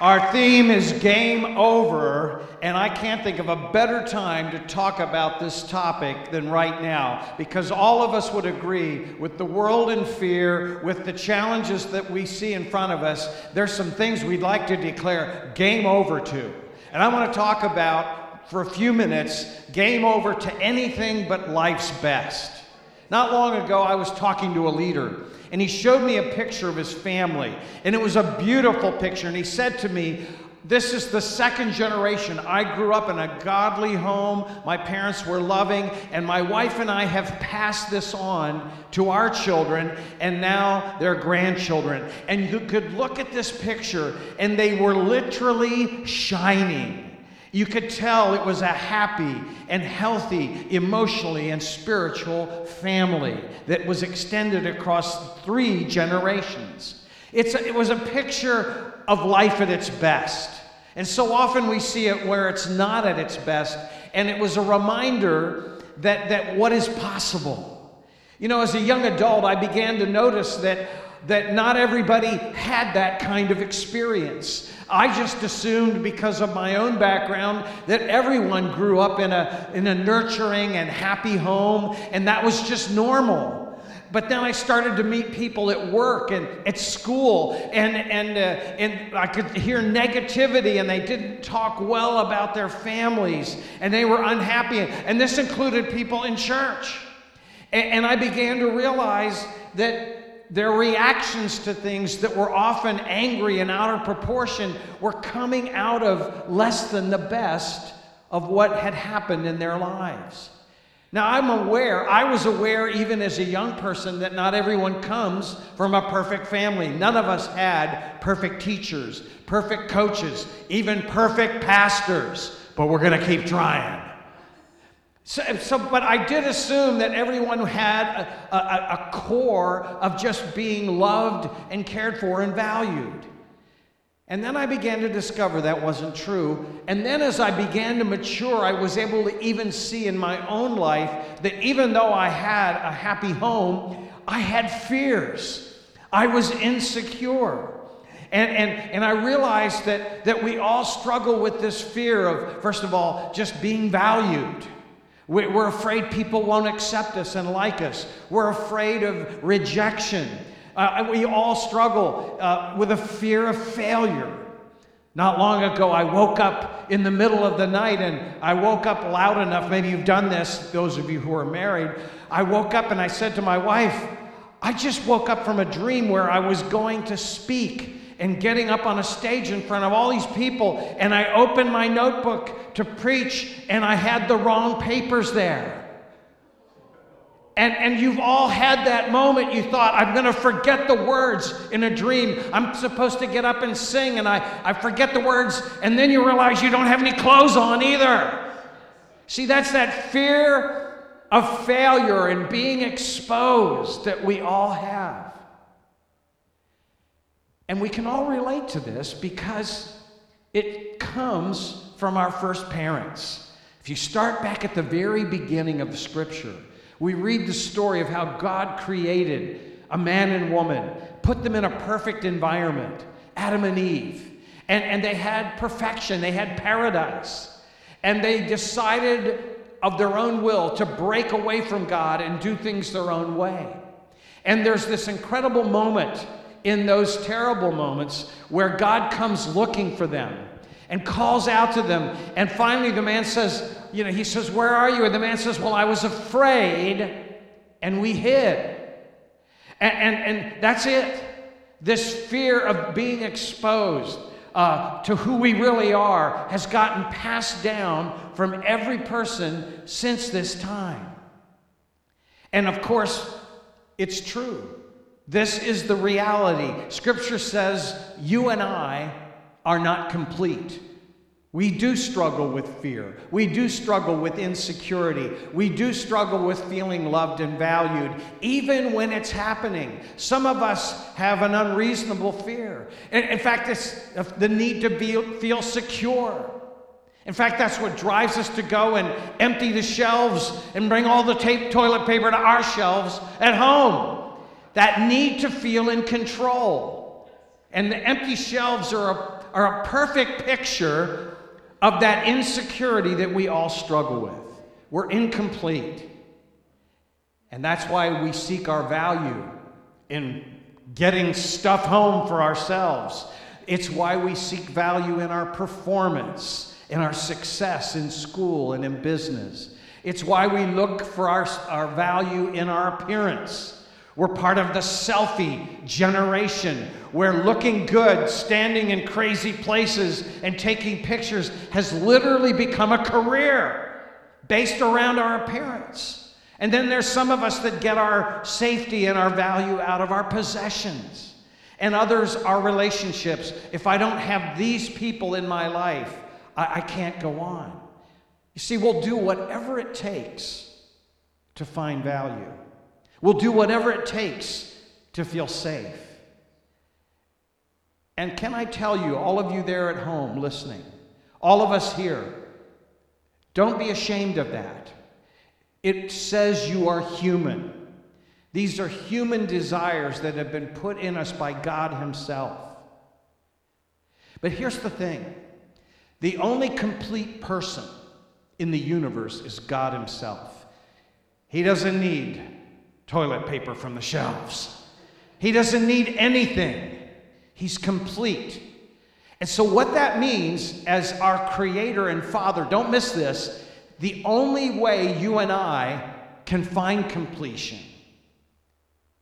Our theme is game over, and I can't think of a better time to talk about this topic than right now because all of us would agree with the world in fear, with the challenges that we see in front of us, there's some things we'd like to declare game over to. And I want to talk about, for a few minutes, game over to anything but life's best. Not long ago, I was talking to a leader and he showed me a picture of his family. And it was a beautiful picture. And he said to me, this is the second generation. I grew up in a godly home. My parents were loving, and my wife and I have passed this on to our children and now their grandchildren. And you could look at this picture, and they were literally shining. You could tell it was a happy and healthy, emotionally and spiritual family that was extended across three generations. It's a, it was a picture of life at its best. And so often we see it where it's not at its best. And it was a reminder that, that what is possible. You know, as a young adult, I began to notice that, that not everybody had that kind of experience. I just assumed because of my own background that everyone grew up in a, in a nurturing and happy home, and that was just normal. But then I started to meet people at work and at school, and, and, uh, and I could hear negativity, and they didn't talk well about their families, and they were unhappy. And this included people in church. And, and I began to realize that their reactions to things that were often angry and out of proportion were coming out of less than the best of what had happened in their lives. Now, I'm aware, I was aware even as a young person, that not everyone comes from a perfect family. None of us had perfect teachers, perfect coaches, even perfect pastors, but we're going to keep trying. So, so, but I did assume that everyone had a, a, a, core of just being loved and cared for and valued. And then I began to discover that wasn't true. And then as I began to mature, I was able to even see in my own life that even though I had a happy home, I had fears. I was insecure. And, and, and I realized that, that we all struggle with this fear of, first of all, just being valued we're afraid people won't accept us and like us. We're afraid of rejection. Uh, we all struggle uh, with a fear of failure. Not long ago, I woke up in the middle of the night and I woke up loud enough. Maybe you've done this, those of you who are married. I woke up and I said to my wife, I just woke up from a dream where I was going to speak and getting up on a stage in front of all these people. And I opened my notebook to preach, and I had the wrong papers there. And, and you've all had that moment. You thought, I'm going to forget the words in a dream. I'm supposed to get up and sing, and I, I forget the words. And then you realize you don't have any clothes on either. See, that's that fear of failure and being exposed that we all have. And we can all relate to this because it comes from our first parents. If you start back at the very beginning of scripture, we read the story of how God created a man and woman, put them in a perfect environment, Adam and Eve. And, and they had perfection, they had paradise. And they decided of their own will to break away from God and do things their own way. And there's this incredible moment in those terrible moments where God comes looking for them and calls out to them. And finally, the man says, You know, he says, Where are you? And the man says, Well, I was afraid and we hid. And, and, and that's it. This fear of being exposed uh, to who we really are has gotten passed down from every person since this time. And of course, it's true. This is the reality. Scripture says you and I are not complete. We do struggle with fear. We do struggle with insecurity. We do struggle with feeling loved and valued, even when it's happening. Some of us have an unreasonable fear. In, fact, it's the need to be, feel secure. In fact, that's what drives us to go and empty the shelves and bring all the tape, toilet paper to our shelves at home that need to feel in control. And the empty shelves are a, are a perfect picture of that insecurity that we all struggle with. We're incomplete. And that's why we seek our value in getting stuff home for ourselves. It's why we seek value in our performance, in our success in school and in business. It's why we look for our, our value in our appearance. We're part of the selfie generation where looking good, standing in crazy places, and taking pictures has literally become a career based around our appearance. And then there's some of us that get our safety and our value out of our possessions. And others, our relationships. If I don't have these people in my life, I, I can't go on. You see, we'll do whatever it takes to find value. We'll do whatever it takes to feel safe. And can I tell you, all of you there at home listening, all of us here, don't be ashamed of that. It says you are human. These are human desires that have been put in us by God Himself. But here's the thing the only complete person in the universe is God Himself. He doesn't need toilet paper from the shelves. He doesn't need anything. He's complete. And so, what that means as our Creator and Father, don't miss this, the only way you and I can find completion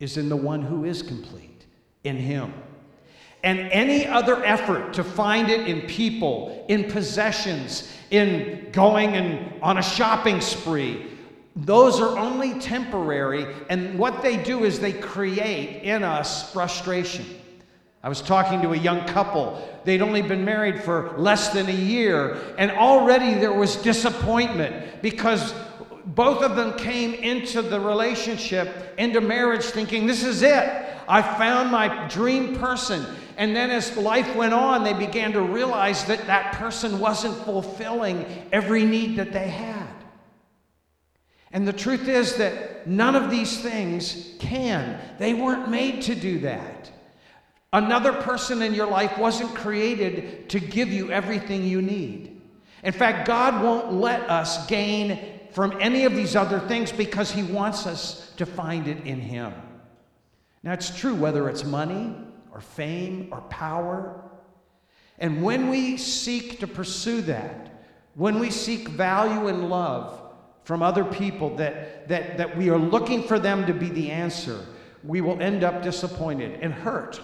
is in the one who is complete, in Him. And any other effort to find it in people, in possessions, in going and on a shopping spree, those are only temporary, and what they do is they create in us frustration. I was talking to a young couple. They'd only been married for less than a year, and already there was disappointment because both of them came into the relationship, into marriage, thinking, This is it. I found my dream person. And then as life went on, they began to realize that that person wasn't fulfilling every need that they had. And the truth is that none of these things can. They weren't made to do that. Another person in your life wasn't created to give you everything you need. In fact, God won't let us gain from any of these other things because He wants us to find it in Him. Now, it's true whether it's money or fame or power. And when we seek to pursue that, when we seek value and love, from other people that, that, that we are looking for them to be the answer, we will end up disappointed and hurt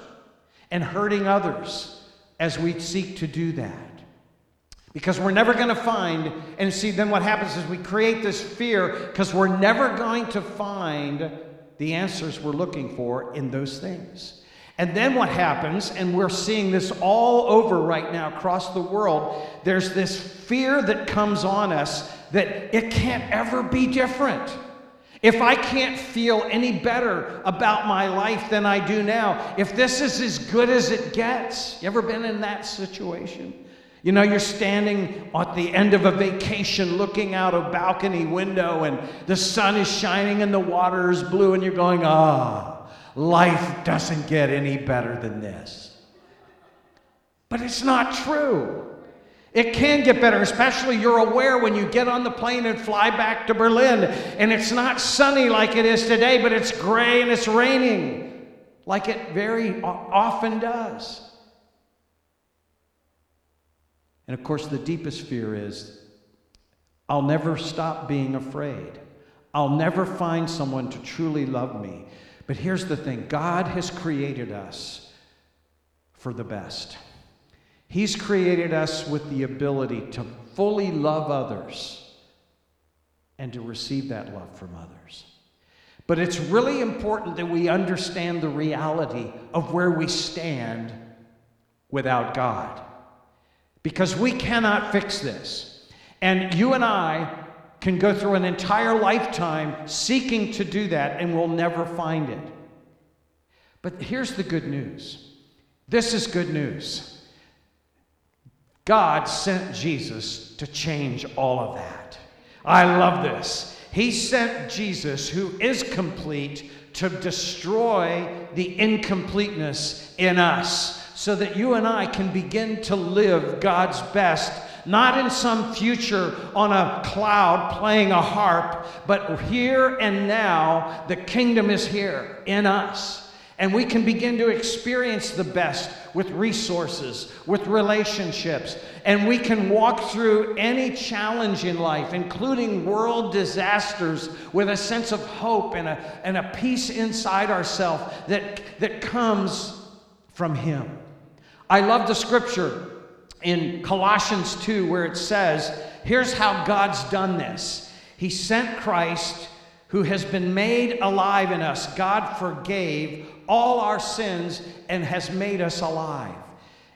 and hurting others as we seek to do that. Because we're never going to find, and see, then what happens is we create this fear because we're never going to find the answers we're looking for in those things. And then what happens, and we're seeing this all over right now across the world, there's this fear that comes on us that it can't ever be different. If I can't feel any better about my life than I do now, if this is as good as it gets, you ever been in that situation? You know, you're standing at the end of a vacation looking out a balcony window and the sun is shining and the water is blue, and you're going, ah, life doesn't get any better than this. But it's not true. It can get better, especially you're aware when you get on the plane and fly back to Berlin and it's not sunny like it is today, but it's gray and it's raining like it very often does. And of course, the deepest fear is I'll never stop being afraid. I'll never find someone to truly love me. But here's the thing God has created us for the best. He's created us with the ability to fully love others and to receive that love from others. But it's really important that we understand the reality of where we stand without God. Because we cannot fix this. And you and I can go through an entire lifetime seeking to do that, and we'll never find it. But here's the good news this is good news. God sent Jesus to change all of that. I love this. He sent Jesus, who is complete, to destroy the incompleteness in us so that you and I can begin to live God's best, not in some future on a cloud playing a harp, but here and now, the kingdom is here in us. And we can begin to experience the best with resources, with relationships. And we can walk through any challenge in life, including world disasters, with a sense of hope and a, and a peace inside ourselves that, that comes from Him. I love the scripture in Colossians 2 where it says, Here's how God's done this He sent Christ who has been made alive in us. God forgave all our sins and has made us alive.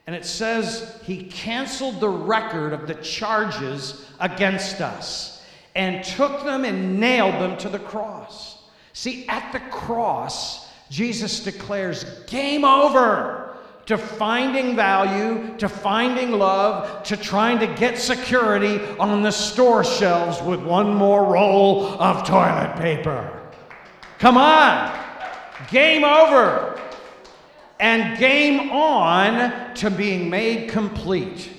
And it says he canceled the record of the charges against us and took them and nailed them to the cross. See, at the cross, Jesus declares game over to finding value, to finding love, to trying to get security on the store shelves with one more roll of toilet paper. Come on! Game over. And game on to being made complete.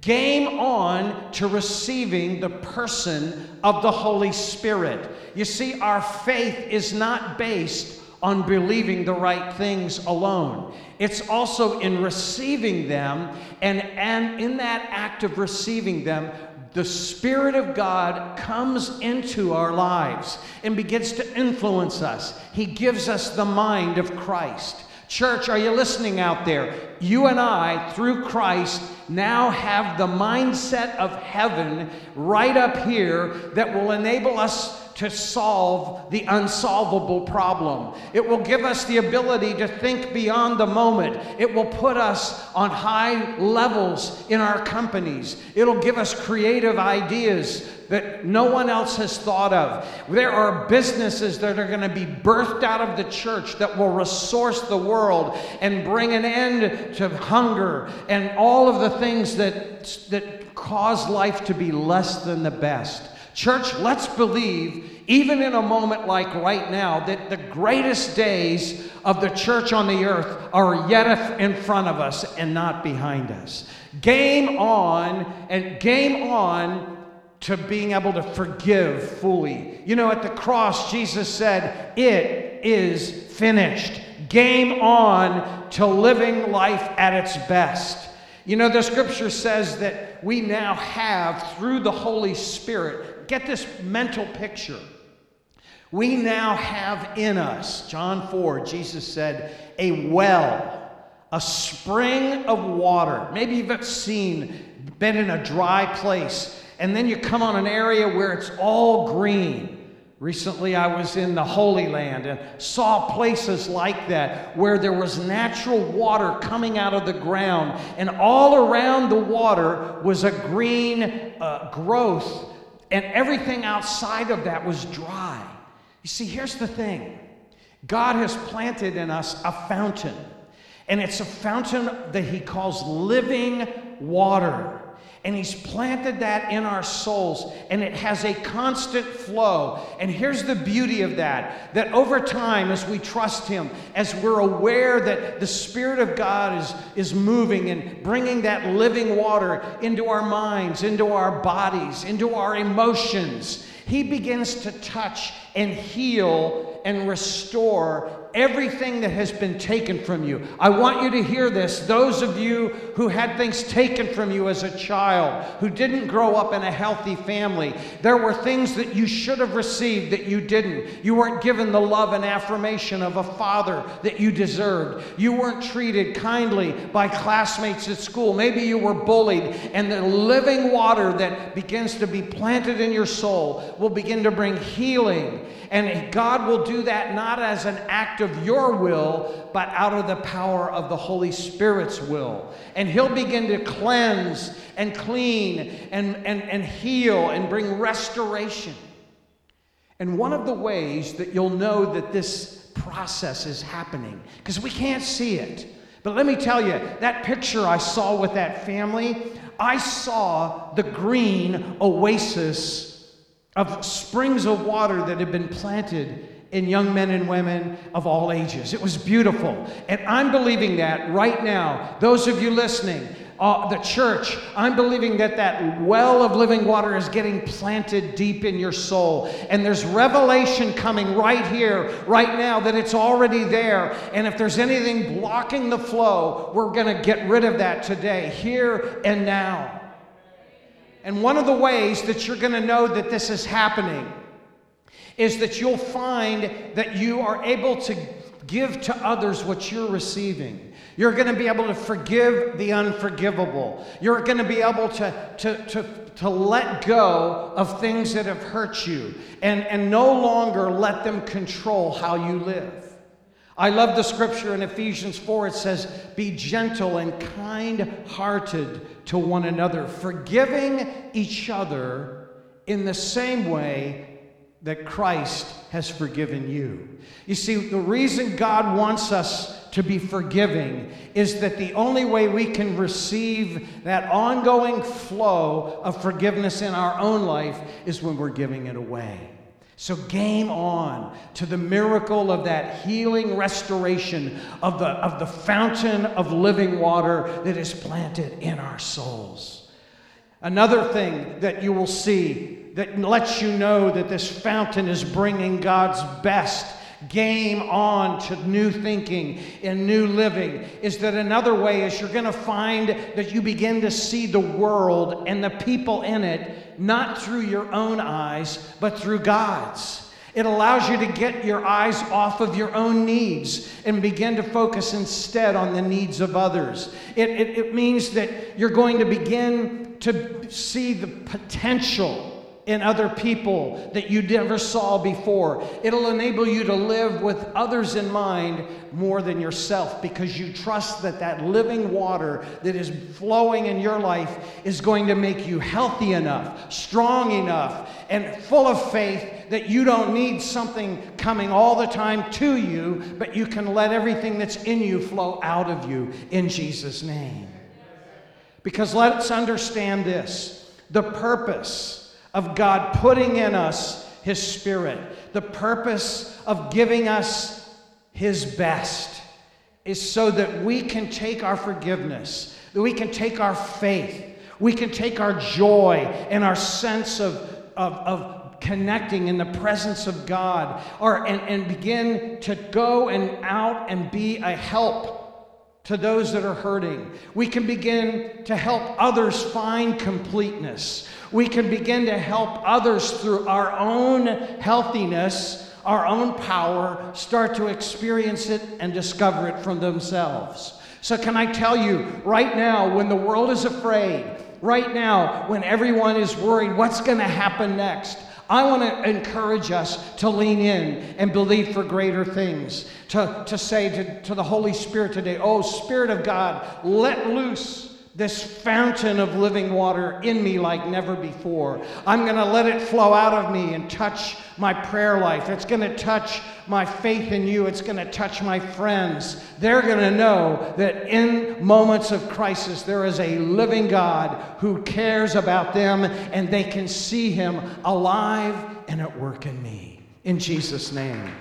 Game on to receiving the person of the Holy Spirit. You see, our faith is not based on believing the right things alone. It's also in receiving them, and, and in that act of receiving them, the Spirit of God comes into our lives and begins to influence us. He gives us the mind of Christ. Church, are you listening out there? You and I, through Christ, now have the mindset of heaven right up here that will enable us to solve the unsolvable problem. It will give us the ability to think beyond the moment. It will put us on high levels in our companies. It'll give us creative ideas that no one else has thought of. There are businesses that are going to be birthed out of the church that will resource the world and bring an end to hunger and all of the things that, that cause life to be less than the best. Church, let's believe, even in a moment like right now, that the greatest days of the church on the earth are yet in front of us and not behind us. Game on and game on to being able to forgive fully. You know, at the cross, Jesus said, It is finished. Game on to living life at its best. You know, the scripture says that we now have, through the Holy Spirit, get this mental picture. We now have in us, John 4, Jesus said, a well, a spring of water. Maybe you've seen, been in a dry place, and then you come on an area where it's all green. Recently, I was in the Holy Land and saw places like that where there was natural water coming out of the ground, and all around the water was a green uh, growth and everything outside of that was dry. You see, here's the thing God has planted in us a fountain, and it's a fountain that He calls living water. And he's planted that in our souls, and it has a constant flow. And here's the beauty of that that over time, as we trust him, as we're aware that the Spirit of God is, is moving and bringing that living water into our minds, into our bodies, into our emotions, he begins to touch and heal and restore everything that has been taken from you. I want you to hear this. Those of you who had things taken from you as a child, who didn't grow up in a healthy family, there were things that you should have received that you didn't. You weren't given the love and affirmation of a father that you deserved. You weren't treated kindly by classmates at school. Maybe you were bullied, and the living water that begins to be planted in your soul will begin to bring healing. And God will do that not as an of your will, but out of the power of the Holy Spirit's will. And He'll begin to cleanse and clean and, and, and heal and bring restoration. And one of the ways that you'll know that this process is happening, because we can't see it. But let me tell you, that picture I saw with that family, I saw the green oasis of springs of water that had been planted in young men and women of all ages. It was beautiful. And I'm believing that right now. Those of you listening, uh, the church, I'm believing that that well of living water is getting planted deep in your soul. And there's revelation coming right here, right now, that it's already there. And if there's anything blocking the flow, we're going to get rid of that today, here and now. And one of the ways that you're going to know that this is happening is that you'll find that you are able to give to others what you're receiving. You're going to be able to forgive the unforgivable. You're going to be able to, to, to, to let go of things that have hurt you and, and no longer let them control how you live. I love the scripture in Ephesians 4. It says, Be gentle and kind hearted to one another, forgiving each other in the same way that Christ has forgiven you. You see, the reason God wants us to be forgiving is that the only way we can receive that ongoing flow of forgiveness in our own life is when we're giving it away. So, game on to the miracle of that healing restoration of the, of the fountain of living water that is planted in our souls. Another thing that you will see that lets you know that this fountain is bringing God's best game on to new thinking and new living is that another way is you're going to find that you begin to see the world and the people in it not through your own eyes, but through God's. It allows you to get your eyes off of your own needs and begin to focus instead on the needs of others. It, it, it means that you're going to begin to see the potential in other people that you never saw before. It'll enable you to live with others in mind more than yourself because you trust that that living water that is flowing in your life is going to make you healthy enough, strong enough, and full of faith that you don't need something coming all the time to you, but you can let everything that's in you flow out of you in Jesus' name. Because let's understand this the purpose of God putting in us His Spirit, the purpose of giving us His best is so that we can take our forgiveness, that we can take our faith, we can take our joy and our sense of, of, of connecting in the presence of God, or, and, and begin to go and out and be a help to those that are hurting. We can begin to help others find completeness. We can begin to help others through our own healthiness, our own power, start to experience it and discover it from themselves. So, can I tell you right now, when the world is afraid, right now, when everyone is worried, what's going to happen next? I want to encourage us to lean in and believe for greater things. To, to say to, to the Holy Spirit today, Oh, Spirit of God, let loose this fountain of living water in me like never before. I'm going to let it flow out of me and touch my prayer life. It's going to touch my faith in you. It's going to touch my friends. They're going to know that in moments of crisis, there is a living God who cares about them and they can see him alive and at work in me. In Jesus' name.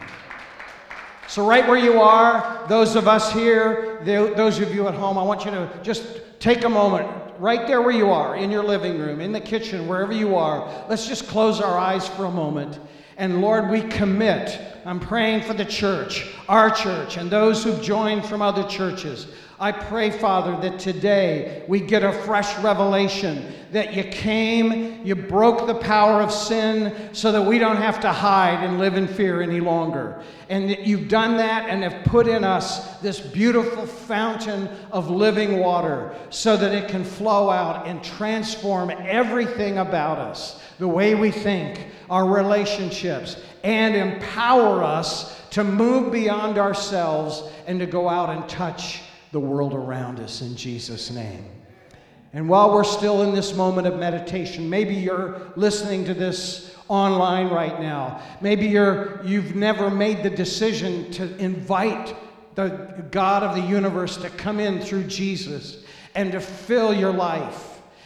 So, right where you are, those of us here, those of you at home, I want you to just take a moment right there where you are, in your living room, in the kitchen, wherever you are. Let's just close our eyes for a moment. And Lord, we commit. I'm praying for the church, our church, and those who've joined from other churches. I pray, Father, that today we get a fresh revelation that you came, you broke the power of sin so that we don't have to hide and live in fear any longer. And that you've done that and have put in us this beautiful fountain of living water so that it can flow out and transform everything about us the way we think, our relationships, and empower us to move beyond ourselves and to go out and touch the world around us in Jesus' name. And while we're still in this moment of meditation, maybe you're listening to this online right now. Maybe you're, you've never made the decision to invite the God of the universe to come in through Jesus and to fill your life.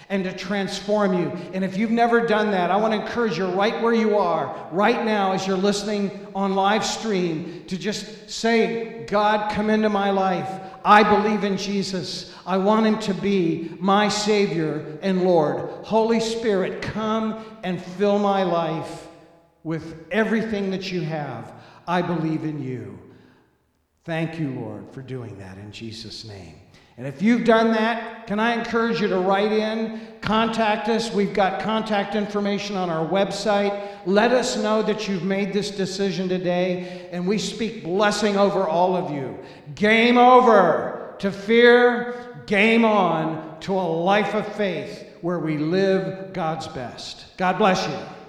and to transform you. And if you've never done that, I want to encourage you right where you are, right now, as you're listening on live stream, to just say, God, come into my life. I believe in Jesus. I want him to be my Savior and Lord. Holy Spirit, come and fill my life with everything that you have. I believe in you. Thank you, Lord, for doing that in Jesus' name. And if you've done that, can I encourage you to write in, contact us? We've got contact information on our website. Let us know that you've made this decision today, and we speak blessing over all of you. Game over to fear, game on to a life of faith where we live God's best. God bless you.